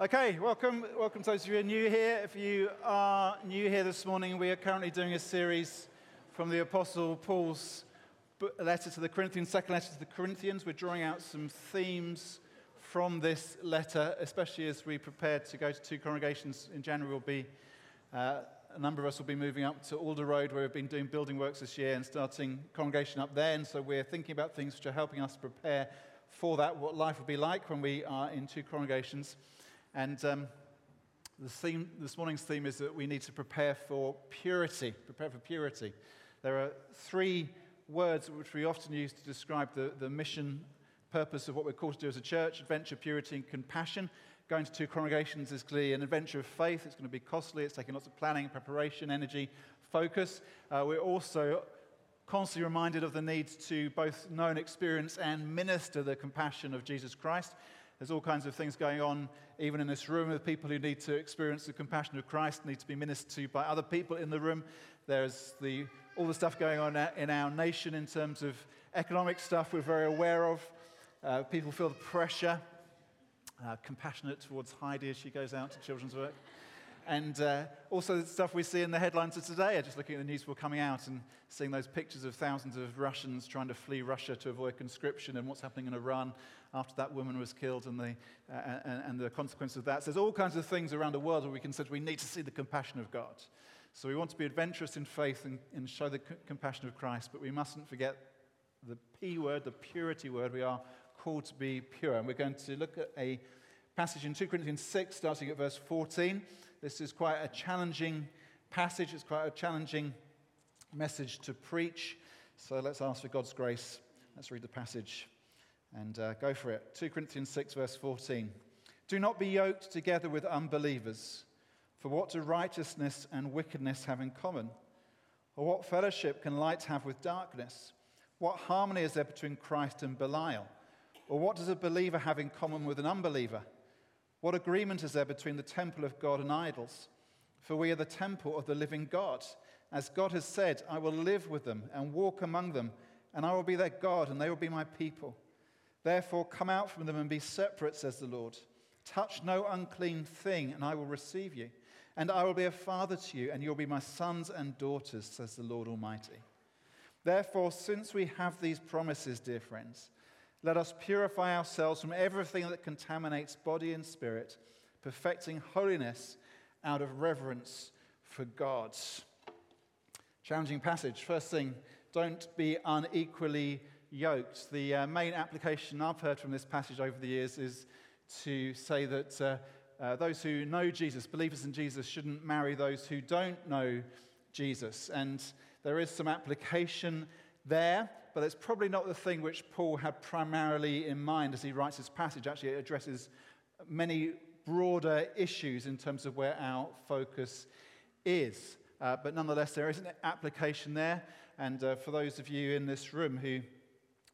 Okay, welcome, welcome to those of you who are new here. If you are new here this morning, we are currently doing a series from the Apostle Paul's letter to the Corinthians, second letter to the Corinthians. We're drawing out some themes from this letter, especially as we prepare to go to two congregations in January. Will be uh, a number of us will be moving up to Alder Road, where we've been doing building works this year and starting congregation up there. And so we're thinking about things which are helping us prepare for that, what life will be like when we are in two congregations. And um, the theme, this morning's theme is that we need to prepare for purity. Prepare for purity. There are three words which we often use to describe the, the mission purpose of what we're called to do as a church adventure, purity, and compassion. Going to two congregations is clearly an adventure of faith. It's going to be costly, it's taking lots of planning, preparation, energy, focus. Uh, we're also constantly reminded of the need to both know and experience and minister the compassion of Jesus Christ. There's all kinds of things going on, even in this room, with people who need to experience the compassion of Christ, need to be ministered to by other people in the room. There's the, all the stuff going on in our nation in terms of economic stuff we're very aware of. Uh, people feel the pressure, uh, compassionate towards Heidi as she goes out to children's work. And uh, also the stuff we see in the headlines of today, just looking at the news we're coming out and seeing those pictures of thousands of Russians trying to flee Russia to avoid conscription and what's happening in Iran after that woman was killed and the, uh, and, and the consequences of that. So there's all kinds of things around the world where we can say we need to see the compassion of God. So we want to be adventurous in faith and, and show the c- compassion of Christ, but we mustn't forget the P word, the purity word. We are called to be pure. And we're going to look at a passage in 2 Corinthians 6, starting at verse 14. This is quite a challenging passage, it's quite a challenging message to preach. So let's ask for God's grace. Let's read the passage and uh, go for it. 2 Corinthians 6, verse 14. Do not be yoked together with unbelievers, for what do righteousness and wickedness have in common? Or what fellowship can light have with darkness? What harmony is there between Christ and Belial? Or what does a believer have in common with an unbeliever? What agreement is there between the temple of God and idols? For we are the temple of the living God. As God has said, I will live with them and walk among them, and I will be their God, and they will be my people. Therefore, come out from them and be separate, says the Lord. Touch no unclean thing, and I will receive you. And I will be a father to you, and you'll be my sons and daughters, says the Lord Almighty. Therefore, since we have these promises, dear friends, let us purify ourselves from everything that contaminates body and spirit, perfecting holiness out of reverence for God. Challenging passage. First thing, don't be unequally yoked. The uh, main application I've heard from this passage over the years is to say that uh, uh, those who know Jesus, believers in Jesus, shouldn't marry those who don't know Jesus. And there is some application there but it's probably not the thing which Paul had primarily in mind as he writes this passage. Actually, it addresses many broader issues in terms of where our focus is. Uh, but nonetheless, there is an application there. And uh, for those of you in this room who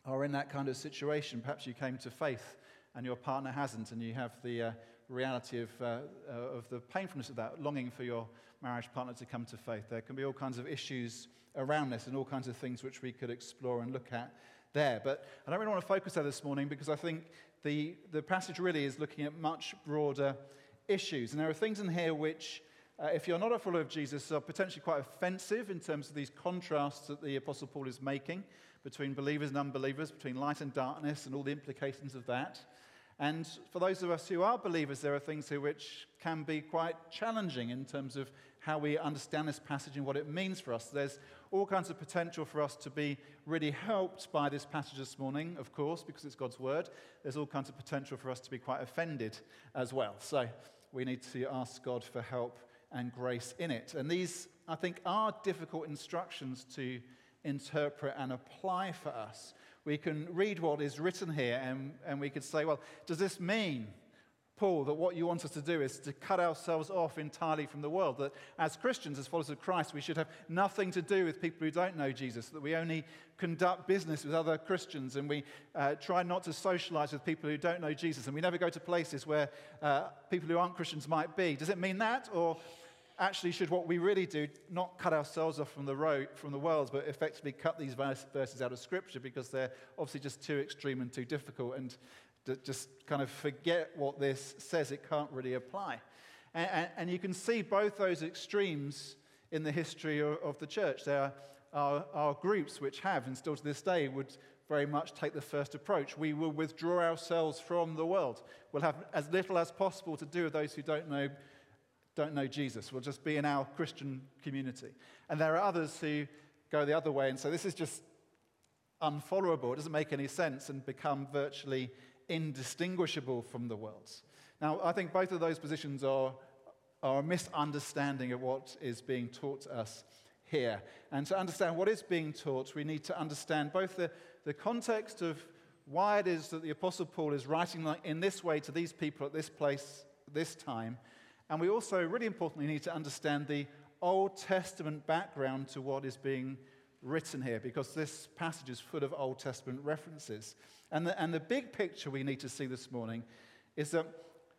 are in that kind of situation, perhaps you came to faith and your partner hasn't, and you have the uh, reality of, uh, uh, of the painfulness of that, longing for your marriage partner to come to faith. There can be all kinds of issues around this and all kinds of things which we could explore and look at there. But I don't really want to focus there this morning because I think the, the passage really is looking at much broader issues. And there are things in here which, uh, if you're not a follower of Jesus, are potentially quite offensive in terms of these contrasts that the Apostle Paul is making between believers and unbelievers, between light and darkness, and all the implications of that. And for those of us who are believers, there are things here which can be quite challenging in terms of how we understand this passage and what it means for us. There's all kinds of potential for us to be really helped by this passage this morning, of course, because it's God's word. There's all kinds of potential for us to be quite offended as well. So we need to ask God for help and grace in it. And these, I think, are difficult instructions to interpret and apply for us. We can read what is written here and, and we could say, well, does this mean Paul, that what you want us to do is to cut ourselves off entirely from the world. That as Christians, as followers of Christ, we should have nothing to do with people who don't know Jesus. That we only conduct business with other Christians and we uh, try not to socialize with people who don't know Jesus. And we never go to places where uh, people who aren't Christians might be. Does it mean that? Or actually, should what we really do not cut ourselves off from the, road, from the world, but effectively cut these verses out of Scripture because they're obviously just too extreme and too difficult? And just kind of forget what this says, it can't really apply. And, and, and you can see both those extremes in the history of, of the church. There are, are, are, groups which have, and still to this day, would very much take the first approach. We will withdraw ourselves from the world. We'll have as little as possible to do with those who don't know, don't know Jesus. We'll just be in our Christian community. And there are others who go the other way and say, this is just unfollowable. It doesn't make any sense and become virtually indistinguishable from the world. Now, I think both of those positions are, are a misunderstanding of what is being taught to us here. And to understand what is being taught, we need to understand both the, the context of why it is that the Apostle Paul is writing in this way to these people at this place, this time. And we also, really importantly, need to understand the Old Testament background to what is being written here, because this passage is full of Old Testament references. And the, and the big picture we need to see this morning is that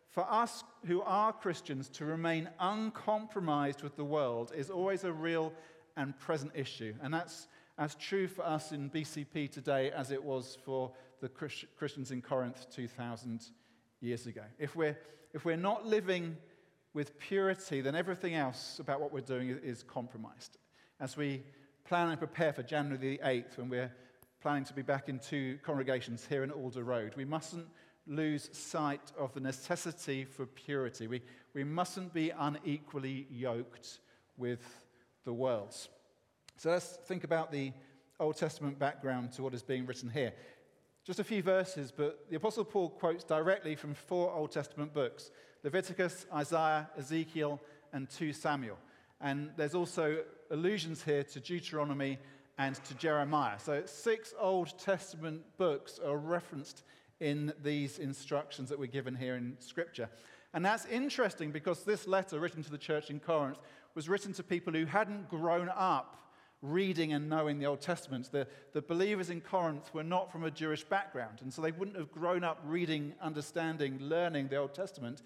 for us who are Christians to remain uncompromised with the world is always a real and present issue. And that's as true for us in BCP today as it was for the Christians in Corinth 2,000 years ago. If we're, if we're not living with purity, then everything else about what we're doing is compromised. As we plan and prepare for January the 8th, when we're planning to be back in two congregations here in Alder Road. We mustn't lose sight of the necessity for purity. We, we mustn't be unequally yoked with the world. So let's think about the Old Testament background to what is being written here. Just a few verses, but the Apostle Paul quotes directly from four Old Testament books Leviticus, Isaiah, Ezekiel, and 2 Samuel. And there's also allusions here to Deuteronomy and to Jeremiah. So, six Old Testament books are referenced in these instructions that we're given here in Scripture. And that's interesting because this letter, written to the church in Corinth, was written to people who hadn't grown up reading and knowing the Old Testament. The, the believers in Corinth were not from a Jewish background, and so they wouldn't have grown up reading, understanding, learning the Old Testament.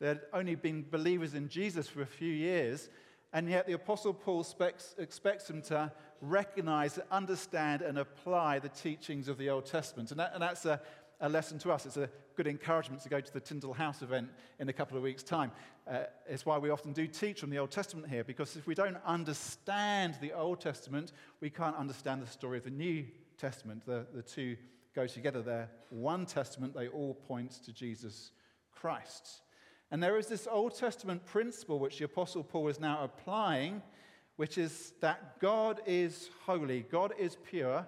They'd only been believers in Jesus for a few years, and yet the Apostle Paul expects, expects them to recognize, understand, and apply the teachings of the Old Testament. And, that, and that's a, a, lesson to us. It's a good encouragement to go to the Tyndale House event in a couple of weeks' time. Uh, it's why we often do teach from the Old Testament here, because if we don't understand the Old Testament, we can't understand the story of the New Testament. The, the two go together. They're one testament, they all point to Jesus Christ. And there is this Old Testament principle which the Apostle Paul is now applying, which is that God is holy, God is pure,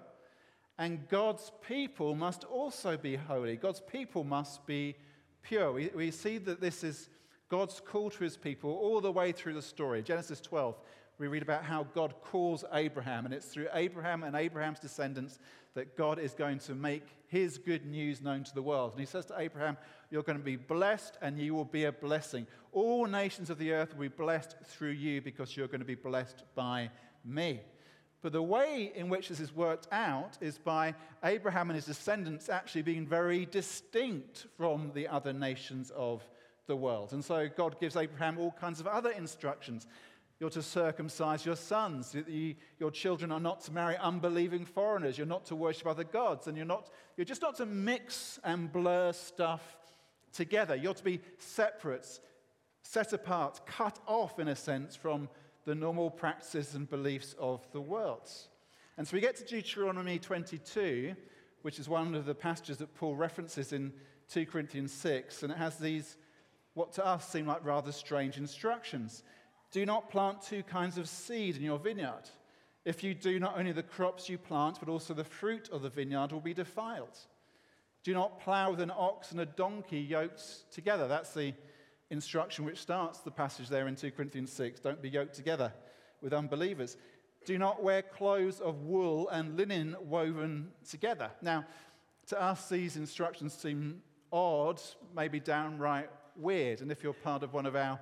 and God's people must also be holy. God's people must be pure. We, we see that this is God's call to his people all the way through the story. Genesis 12, we read about how God calls Abraham, and it's through Abraham and Abraham's descendants that God is going to make his good news known to the world. And he says to Abraham, You're going to be blessed and you will be a blessing. All nations of the earth will be blessed through you because you're going to be blessed by me. But the way in which this is worked out is by Abraham and his descendants actually being very distinct from the other nations of the world. And so God gives Abraham all kinds of other instructions. You're to circumcise your sons. Your children are not to marry unbelieving foreigners. You're not to worship other gods. And you're, not, you're just not to mix and blur stuff together. You're to be separate, set apart, cut off, in a sense, from the normal practices and beliefs of the world. And so we get to Deuteronomy 22, which is one of the passages that Paul references in 2 Corinthians 6, and it has these, what to us seem like rather strange instructions. Do not plant two kinds of seed in your vineyard. If you do, not only the crops you plant, but also the fruit of the vineyard will be defiled. Do not plow with an ox and a donkey yoked together. That's the instruction which starts the passage there in 2 Corinthians 6. Don't be yoked together with unbelievers. Do not wear clothes of wool and linen woven together. Now, to us, these instructions seem odd, maybe downright weird. And if you're part of one of our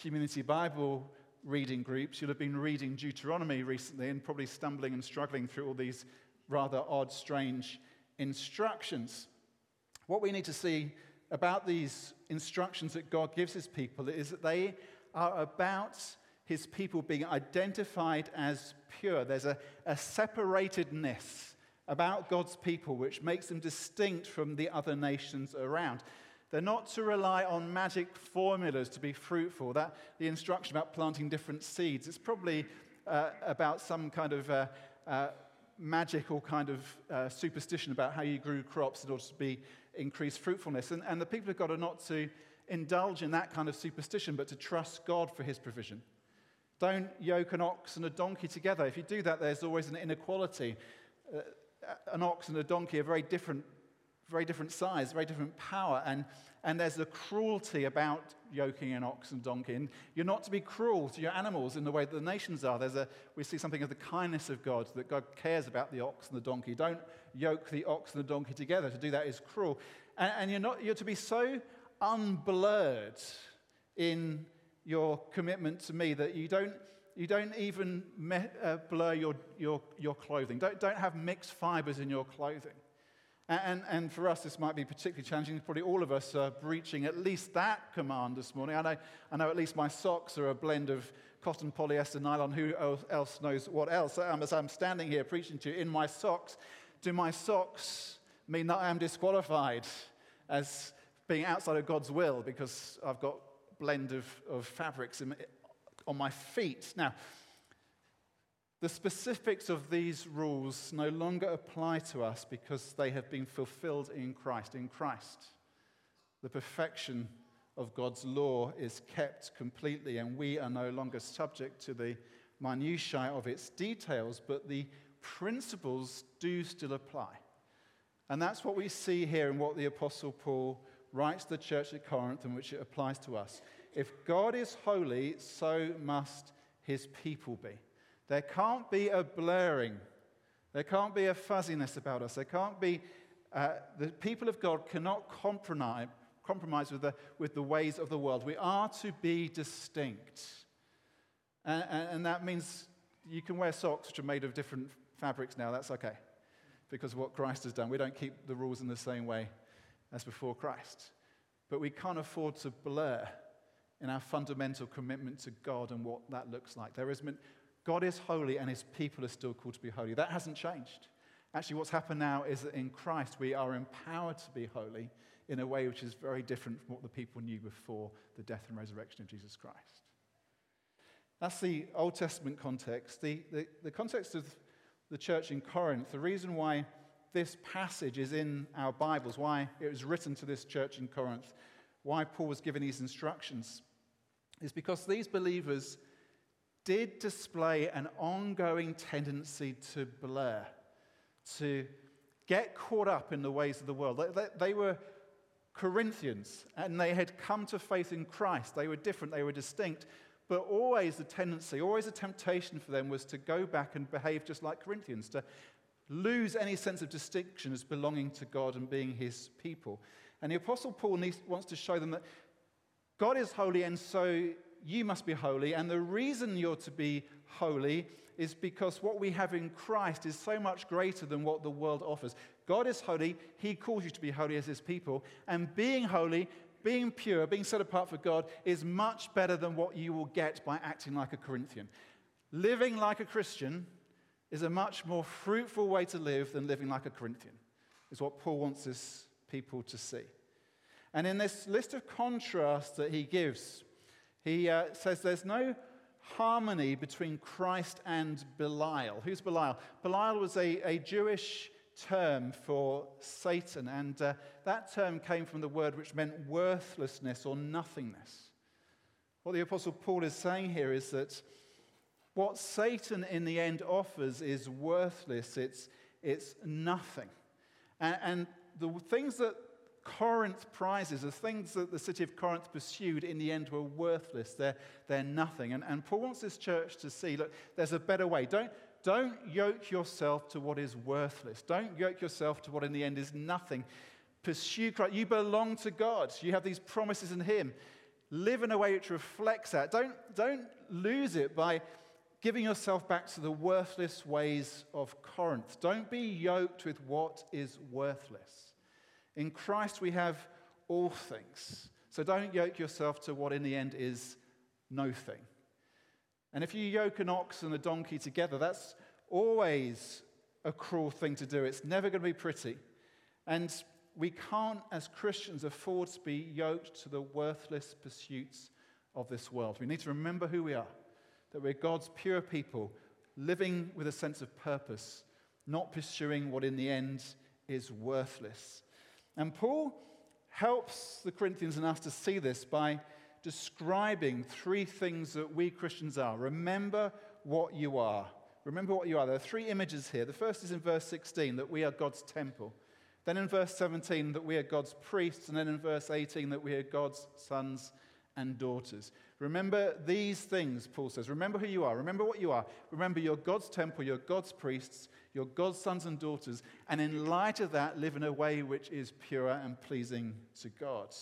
community Bible reading groups, you'll have been reading Deuteronomy recently and probably stumbling and struggling through all these rather odd, strange instructions. What we need to see about these instructions that God gives his people is that they are about his people being identified as pure. There's a, a separatedness about God's people which makes them distinct from the other nations around. They're not to rely on magic formulas to be fruitful. That the instruction about planting different seeds, it's probably uh, about some kind of uh, uh, magical kind of uh, superstition about how you grew crops in order to be increased fruitfulness. And, and the people of God are not to indulge in that kind of superstition, but to trust God for his provision. Don't yoke an ox and a donkey together. If you do that, there's always an inequality. Uh, an ox and a donkey are very different, very different size, very different power, and, and there's a cruelty about yoking an ox and donkey. And you're not to be cruel to your animals in the way that the nations are. There's a, we see something of the kindness of God, that God cares about the ox and the donkey. Don't yoke the ox and the donkey together. To do that is cruel. And, and you're, not, you're to be so unblurred in your commitment to me that you don't, you don't even me, uh, blur your, your, your clothing. Don't, don't have mixed fibers in your clothing. And, and, for us, this might be particularly challenging. Probably all of us are breaching at least that command this morning. I know, I know at least my socks are a blend of cotton, polyester, nylon. Who else knows what else? As I'm standing here preaching to you in my socks, do my socks mean that I am disqualified as being outside of God's will because I've got a blend of, of fabrics in, on my feet. Now, the specifics of these rules no longer apply to us because they have been fulfilled in Christ. In Christ, the perfection of God's law is kept completely, and we are no longer subject to the minutiae of its details, but the principles do still apply. And that's what we see here in what the Apostle Paul writes to the church at Corinth in which it applies to us. If God is holy, so must his people be. There can't be a blurring, there can't be a fuzziness about us. There can't be, uh, the people of God cannot compromise, compromise with, the, with the ways of the world. We are to be distinct. And, and, and that means you can wear socks which are made of different fabrics now, that's okay, because what Christ has done. We don't keep the rules in the same way as before Christ. But we can't afford to blur in our fundamental commitment to God and what that looks like. There is, God is holy and his people are still called to be holy. That hasn't changed. Actually, what's happened now is that in Christ we are empowered to be holy in a way which is very different from what the people knew before the death and resurrection of Jesus Christ. That's the Old Testament context. The, the, the context of the church in Corinth, the reason why this passage is in our Bibles, why it was written to this church in Corinth, why Paul was given these instructions, is because these believers did display an ongoing tendency to blur, to get caught up in the ways of the world. They, were Corinthians and they had come to faith in Christ. They were different, they were distinct, but always the tendency, always a temptation for them was to go back and behave just like Corinthians, to lose any sense of distinction as belonging to God and being his people. And the Apostle Paul needs, wants to show them that God is holy, and so you must be holy. And the reason you're to be holy is because what we have in Christ is so much greater than what the world offers. God is holy, He calls you to be holy as His people. And being holy, being pure, being set apart for God is much better than what you will get by acting like a Corinthian. Living like a Christian is a much more fruitful way to live than living like a Corinthian, is what Paul wants his people to see. And in this list of contrasts that he gives, he uh, says there's no harmony between Christ and Belial. Who's Belial? Belial was a, a Jewish term for Satan, and uh, that term came from the word which meant worthlessness or nothingness. What the Apostle Paul is saying here is that what Satan in the end offers is worthless, it's, it's nothing. And, and the things that Corinth prizes, the things that the city of Corinth pursued in the end were worthless. They're, they're nothing. And, and Paul wants this church to see look, there's a better way. Don't, don't yoke yourself to what is worthless. Don't yoke yourself to what in the end is nothing. Pursue Christ. You belong to God. You have these promises in Him. Live in a way which reflects that. Don't, don't lose it by giving yourself back to the worthless ways of Corinth. Don't be yoked with what is worthless. In Christ, we have all things. So don't yoke yourself to what in the end is no thing. And if you yoke an ox and a donkey together, that's always a cruel thing to do. It's never going to be pretty. And we can't, as Christians, afford to be yoked to the worthless pursuits of this world. We need to remember who we are, that we're God's pure people, living with a sense of purpose, not pursuing what in the end is worthless. And Paul helps the Corinthians and us to see this by describing three things that we Christians are. Remember what you are. Remember what you are. There are three images here. The first is in verse 16 that we are God's temple. Then in verse 17 that we are God's priests. And then in verse 18 that we are God's sons and daughters. Remember these things, Paul says. Remember who you are. Remember what you are. Remember you're God's temple, you're God's priests, you're God's sons and daughters. And in light of that, live in a way which is pure and pleasing to God.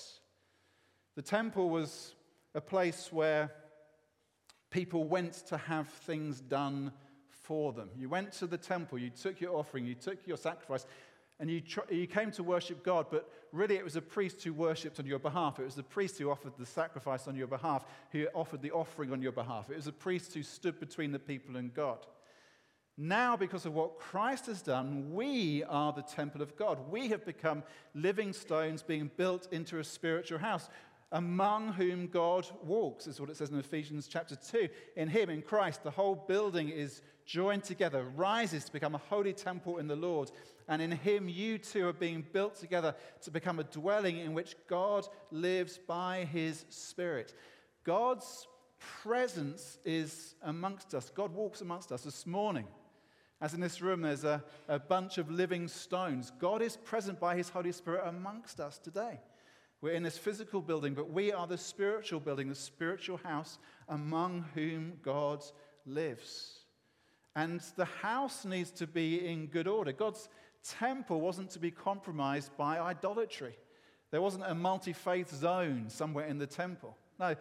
The temple was a place where people went to have things done for them. You went to the temple, you took your offering, you took your sacrifice, and you, tr- you came to worship God, but really it was a priest who worshipped on your behalf. It was the priest who offered the sacrifice on your behalf, who offered the offering on your behalf. It was a priest who stood between the people and God. Now, because of what Christ has done, we are the temple of God. We have become living stones being built into a spiritual house among whom God walks, is what it says in Ephesians chapter 2. In Him, in Christ, the whole building is joined together, rises to become a holy temple in the Lord. And in Him, you two are being built together to become a dwelling in which God lives by His Spirit. God's presence is amongst us. God walks amongst us this morning. As in this room, there's a, a bunch of living stones. God is present by His Holy Spirit amongst us today. We're in this physical building, but we are the spiritual building, the spiritual house among whom God lives. And the house needs to be in good order. God's temple wasn't to be compromised by idolatry. There wasn't a multi faith zone somewhere in the temple. No,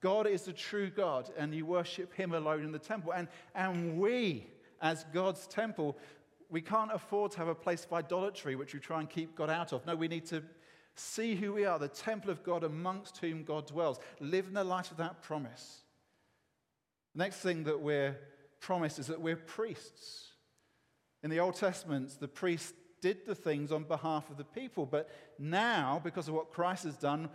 God is the true God, and you worship Him alone in the temple. And, and we, as God's temple, we can't afford to have a place of idolatry which we try and keep God out of. No, we need to See who we are, the temple of God amongst whom God dwells. Live in the light of that promise. The next thing that we're promised is that we're priests. In the Old Testament, the priests did the things on behalf of the people, but now, because of what Christ has done,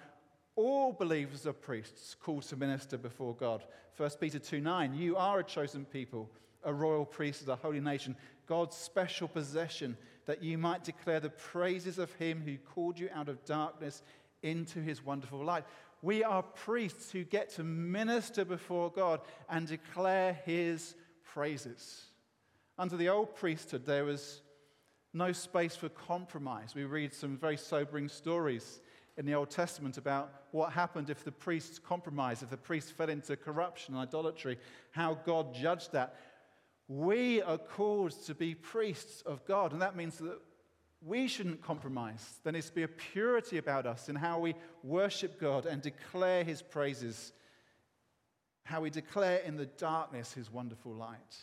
all believers are priests called to minister before God. 1 Peter 2 9, you are a chosen people, a royal priest, a holy nation, God's special possession that you might declare the praises of him who called you out of darkness into his wonderful light. We are priests who get to minister before God and declare his praises. Under the old priesthood, there was no space for compromise. We read some very sobering stories in the Old Testament about what happened if the priests compromised, if the priests fell into corruption and idolatry, how God judged that. We are called to be priests of God, and that means that we shouldn't compromise. There needs to be a purity about us in how we worship God and declare His praises, how we declare in the darkness His wonderful light.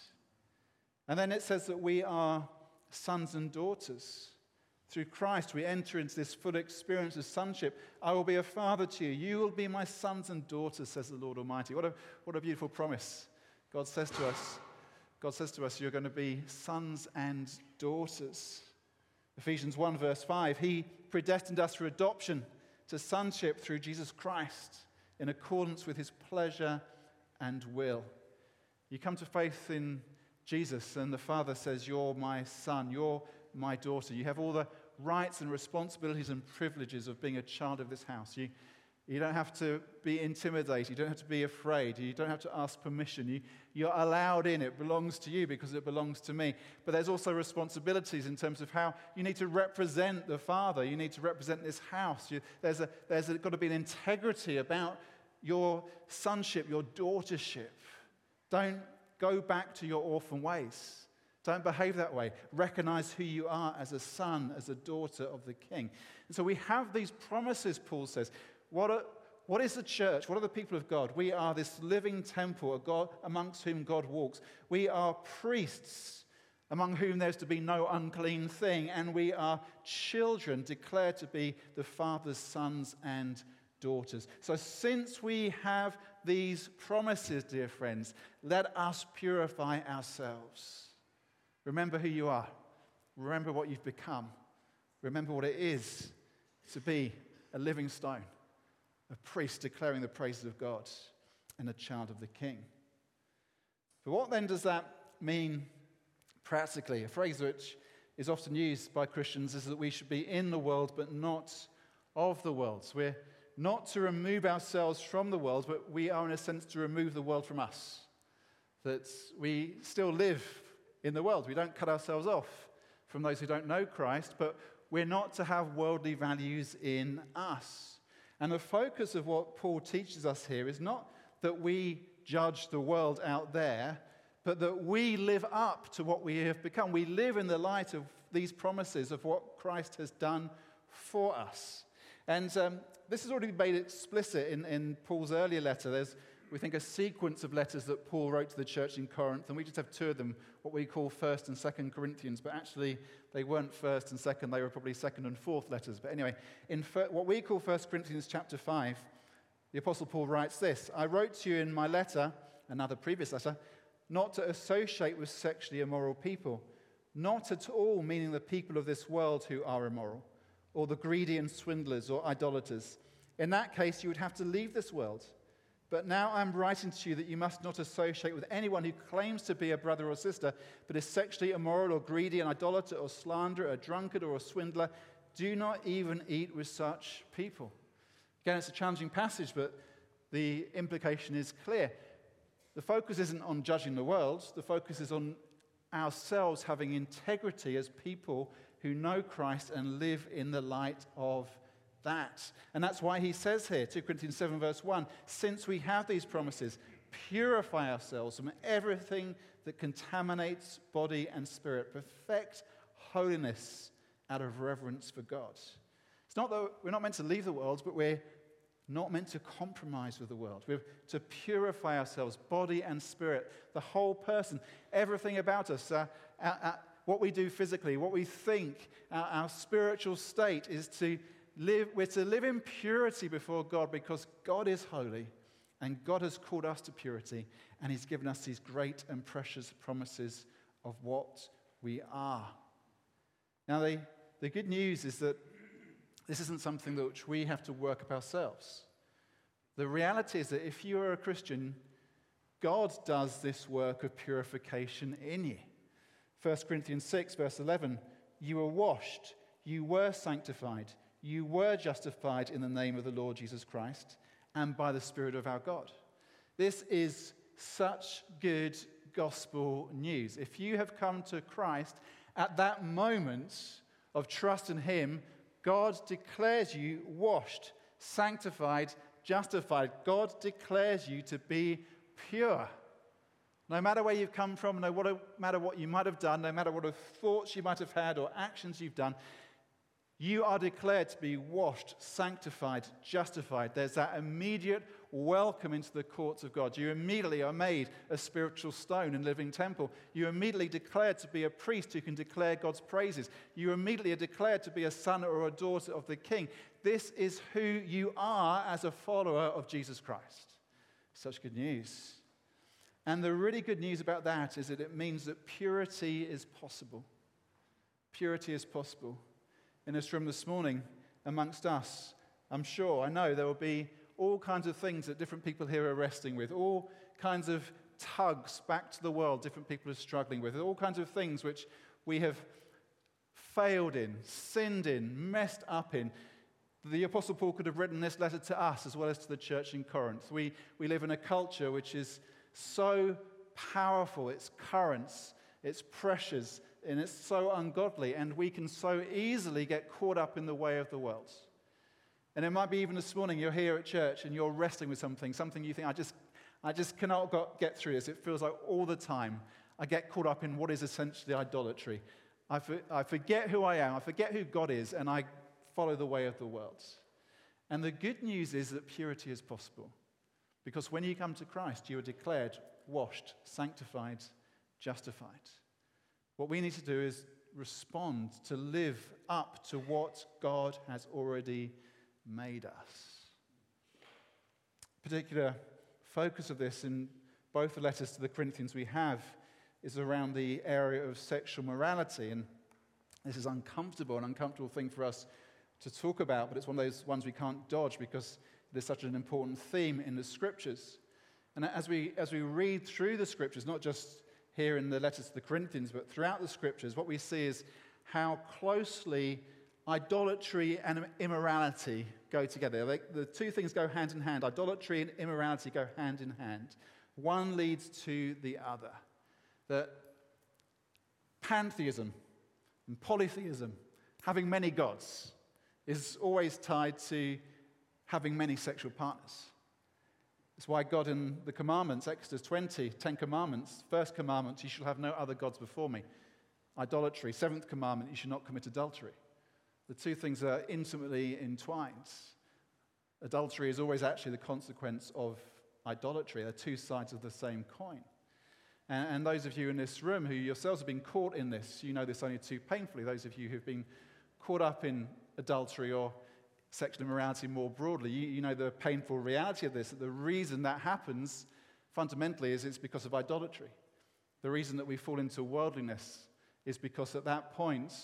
And then it says that we are sons and daughters. Through Christ, we enter into this full experience of sonship. I will be a father to you. You will be my sons and daughters, says the Lord Almighty. What a, what a beautiful promise God says to us. God says to us, You're going to be sons and daughters. Ephesians 1, verse 5 He predestined us for adoption to sonship through Jesus Christ in accordance with his pleasure and will. You come to faith in Jesus, and the Father says, You're my son, you're my daughter. You have all the rights and responsibilities and privileges of being a child of this house. You, you don't have to be intimidated. You don't have to be afraid. You don't have to ask permission. You, you're allowed in. It belongs to you because it belongs to me. But there's also responsibilities in terms of how you need to represent the Father. You need to represent this house. You, there's a, there's a, got to be an integrity about your sonship, your daughtership. Don't go back to your orphan ways. Don't behave that way. Recognize who you are as a son, as a daughter of the king. And so we have these promises, Paul says. What, are, what is the church? What are the people of God? We are this living temple God, amongst whom God walks. We are priests among whom there's to be no unclean thing, and we are children declared to be the Father's sons and daughters. So, since we have these promises, dear friends, let us purify ourselves. Remember who you are. Remember what you've become. Remember what it is to be a living stone, a priest declaring the praises of God, and a child of the King. But what then does that mean practically? A phrase which is often used by Christians is that we should be in the world but not of the world. So we're not to remove ourselves from the world, but we are, in a sense, to remove the world from us. That we still live in the world. We don't cut ourselves off from those who don't know Christ, but we're not to have worldly values in us. And the focus of what Paul teaches us here is not that we judge the world out there, but that we live up to what we have become. We live in the light of these promises of what Christ has done for us. And um, this has already been made explicit in, in Paul's earlier letter. There's, we think, a sequence of letters that Paul wrote to the church in Corinth, and we just have two of them, what we call 1st and 2nd Corinthians, but actually they weren't 1st and 2nd, they were probably 2nd and 4th letters. But anyway, in what we call 1st Corinthians chapter 5, the Apostle Paul writes this I wrote to you in my letter, another previous letter, not to associate with sexually immoral people, not at all meaning the people of this world who are immoral or the greedy and swindlers or idolaters. In that case, you would have to leave this world. But now I'm writing to you that you must not associate with anyone who claims to be a brother or sister, but is sexually immoral or greedy, an idolater or slanderer, a drunkard or a swindler. Do not even eat with such people. Again, it's a challenging passage, but the implication is clear. The focus isn't on judging the world, the focus is on ourselves having integrity as people who know Christ and live in the light of that. And that's why he says here, 2 Corinthians 7, verse 1 since we have these promises, purify ourselves from everything that contaminates body and spirit, perfect holiness out of reverence for God. It's not that we're not meant to leave the world, but we're not meant to compromise with the world. We're to purify ourselves, body and spirit, the whole person, everything about us. Uh, uh, uh, what we do physically, what we think, our, our spiritual state is to live, we're to live in purity before God because God is holy and God has called us to purity and He's given us these great and precious promises of what we are. Now, the, the good news is that this isn't something that which we have to work up ourselves. The reality is that if you are a Christian, God does this work of purification in you. 1 Corinthians 6, verse 11 You were washed, you were sanctified, you were justified in the name of the Lord Jesus Christ and by the Spirit of our God. This is such good gospel news. If you have come to Christ at that moment of trust in Him, God declares you washed, sanctified, justified. God declares you to be pure. No matter where you've come from, no matter what you might have done, no matter what thoughts you might have had or actions you've done, you are declared to be washed, sanctified, justified. There's that immediate welcome into the courts of God. You immediately are made a spiritual stone and living temple. You immediately declared to be a priest who can declare God's praises. You immediately are declared to be a son or a daughter of the king. This is who you are as a follower of Jesus Christ. Such good news. And the really good news about that is that it means that purity is possible. Purity is possible. In this room this morning, amongst us, I'm sure, I know there will be all kinds of things that different people here are wrestling with, all kinds of tugs back to the world different people are struggling with, all kinds of things which we have failed in, sinned in, messed up in. The Apostle Paul could have written this letter to us as well as to the church in Corinth. We, we live in a culture which is so powerful, its currents, its pressures, and it's so ungodly, and we can so easily get caught up in the way of the world. And it might be even this morning you're here at church and you're wrestling with something, something you think, I just, I just cannot get through this. It feels like all the time I get caught up in what is essentially idolatry. I, for, I forget who I am, I forget who God is, and I follow the way of the world. And the good news is that purity is possible. Because when you come to Christ, you are declared washed, sanctified, justified. What we need to do is respond to live up to what God has already made us. Particular focus of this in both the letters to the Corinthians we have is around the area of sexual morality. And this is uncomfortable, an uncomfortable thing for us to talk about, but it's one of those ones we can't dodge because it is such an important theme in the scriptures. And as we, as we read through the scriptures, not just here in the letters to the Corinthians, but throughout the scriptures, what we see is how closely idolatry and immorality go together. The two things go hand in hand. Idolatry and immorality go hand in hand. One leads to the other. That pantheism and polytheism, having many gods, is always tied to having many sexual partners. That's why God in the commandments, Exodus 20, 10 commandments, first commandment, you shall have no other gods before me. Idolatry, seventh commandment, you shall not commit adultery. The two things are intimately entwined. Adultery is always actually the consequence of idolatry. They're two sides of the same coin. And, and, those of you in this room who yourselves have been caught in this, you know this only too painfully. Those of you who've been caught up in adultery or sexual immorality more broadly, you, you know the painful reality of this that the reason that happens fundamentally is it's because of idolatry. The reason that we fall into worldliness is because at that point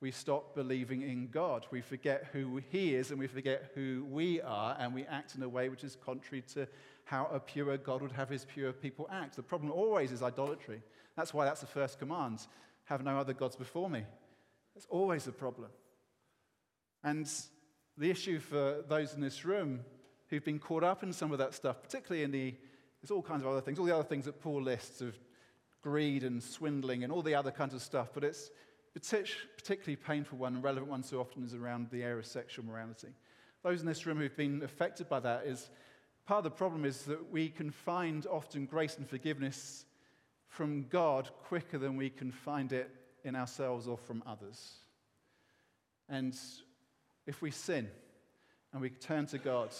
we stop believing in God. We forget who He is and we forget who we are, and we act in a way which is contrary to how a pure God would have His pure people act. The problem always is idolatry. That's why that's the first command have no other gods before me. That's always the problem. And the issue for those in this room who've been caught up in some of that stuff, particularly in the, there's all kinds of other things, all the other things that Paul lists of greed and swindling and all the other kinds of stuff, but it's particularly painful one and relevant one so often is around the area of sexual morality. Those in this room who've been affected by that is part of the problem is that we can find often grace and forgiveness from God quicker than we can find it in ourselves or from others. And if we sin and we turn to God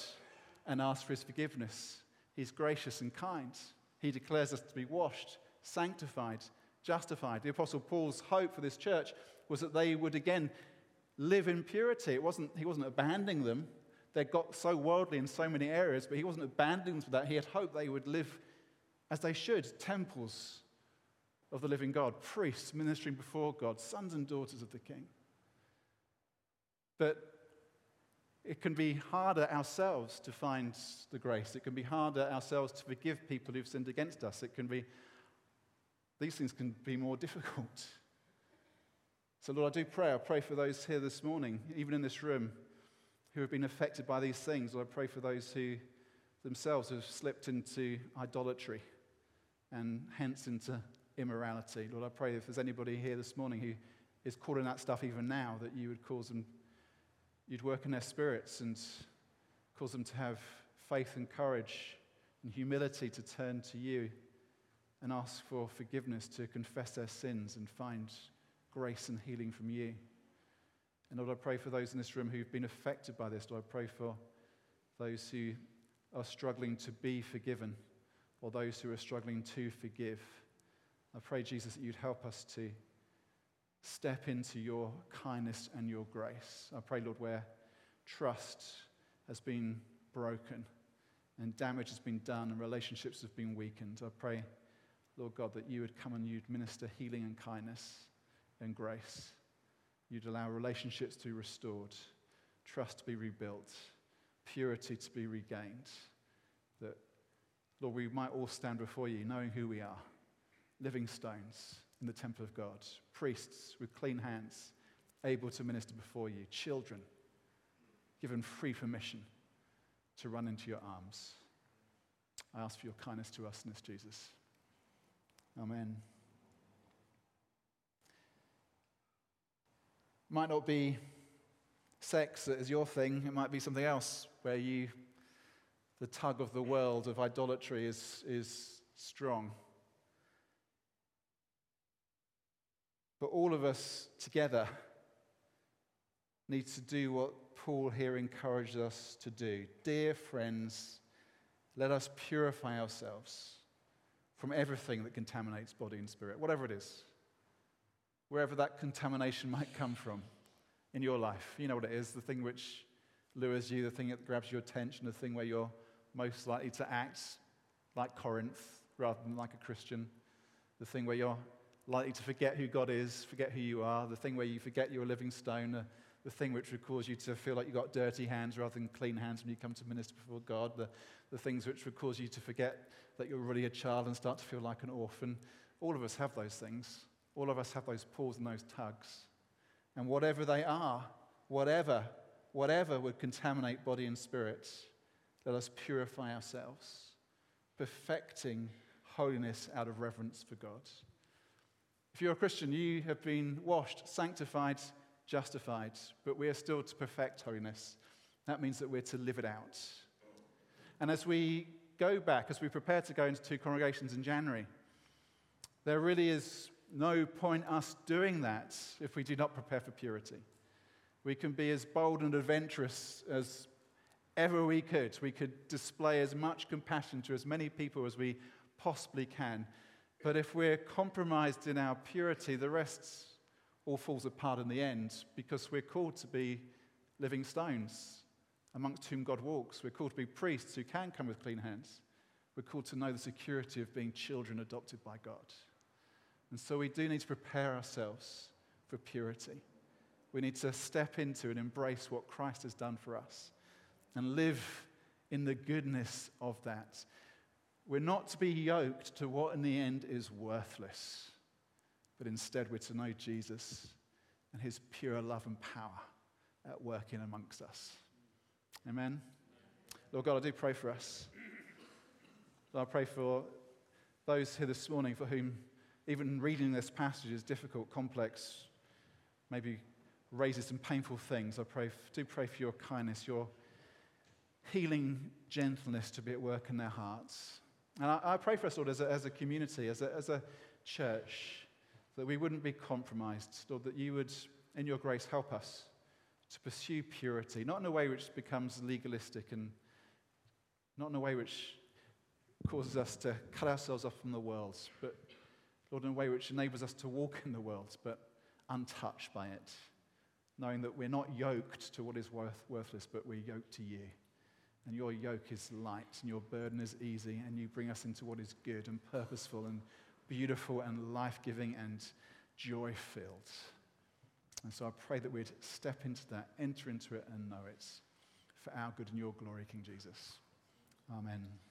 and ask for his forgiveness, he's gracious and kind. He declares us to be washed, sanctified, justified. The Apostle Paul's hope for this church was that they would again live in purity. It wasn't, he wasn't abandoning them. They got so worldly in so many areas, but he wasn't abandoning them for that. He had hoped they would live as they should temples of the living God, priests ministering before God, sons and daughters of the King. But it can be harder ourselves to find the grace. It can be harder ourselves to forgive people who've sinned against us. It can be these things can be more difficult. So, Lord, I do pray. I pray for those here this morning, even in this room, who have been affected by these things. Lord, I pray for those who themselves have slipped into idolatry and hence into immorality. Lord, I pray if there's anybody here this morning who is caught in that stuff even now, that you would cause them, you'd work in their spirits and cause them to have faith and courage and humility to turn to you and ask for forgiveness to confess their sins and find grace and healing from you. And Lord, I pray for those in this room who've been affected by this. Lord, I pray for those who are struggling to be forgiven or those who are struggling to forgive. I pray, Jesus, that you'd help us to step into your kindness and your grace. I pray, Lord, where trust has been broken and damage has been done and relationships have been weakened, I pray Lord God, that you would come and you'd minister healing and kindness and grace. You'd allow relationships to be restored, trust to be rebuilt, purity to be regained. That, Lord, we might all stand before you knowing who we are living stones in the temple of God, priests with clean hands, able to minister before you, children given free permission to run into your arms. I ask for your kindness to us in this, Jesus. Amen. Might not be sex that is your thing, it might be something else where you, the tug of the world of idolatry is, is strong. But all of us together need to do what Paul here encourages us to do. Dear friends, let us purify ourselves from everything that contaminates body and spirit, whatever it is, wherever that contamination might come from in your life. You know what it is the thing which lures you, the thing that grabs your attention, the thing where you're most likely to act like Corinth rather than like a Christian, the thing where you're likely to forget who God is, forget who you are, the thing where you forget you're a living stone, the, thing which would cause you to feel like you've got dirty hands rather than clean hands when you come to minister before God, the, the things which would cause you to forget that you're really a child and start to feel like an orphan. All of us have those things. All of us have those pulls and those tugs. And whatever they are, whatever, whatever would contaminate body and spirit, let us purify ourselves, perfecting holiness out of reverence for God. If you're a Christian, you have been washed, sanctified, justified, but we are still to perfect holiness. That means that we're to live it out. And as we go back, as we prepare to go into two congregations in January, there really is no point us doing that if we do not prepare for purity. We can be as bold and adventurous as ever we could. We could display as much compassion to as many people as we possibly can. But if we're compromised in our purity, the rest all falls apart in the end because we're called to be living stones amongst whom God walks. We're called to be priests who can come with clean hands. We're called to know the security of being children adopted by God. And so we do need to prepare ourselves for purity. We need to step into and embrace what Christ has done for us and live in the goodness of that. We're not to be yoked to what in the end is worthless, but instead we're to know Jesus and his pure love and power at work in amongst us. Amen. Lord God, I do pray for us. Lord, I pray for those here this morning for whom even reading this passage is difficult, complex, maybe raises some painful things. I pray, do pray for your kindness, your healing gentleness to be at work in their hearts. And I, I pray for us, Lord, as a, as a community, as a, as a church, that we wouldn't be compromised, Lord, that you would, in your grace, help us to pursue purity, not in a way which becomes legalistic and not in a way which causes us to cut ourselves off from the world, but, Lord, in a way which enables us to walk in the world, but untouched by it, knowing that we're not yoked to what is worth, worthless, but we're yoked to you. And your yoke is light, and your burden is easy, and you bring us into what is good and purposeful and beautiful and life giving and joy filled. And so I pray that we'd step into that, enter into it, and know it for our good and your glory, King Jesus. Amen.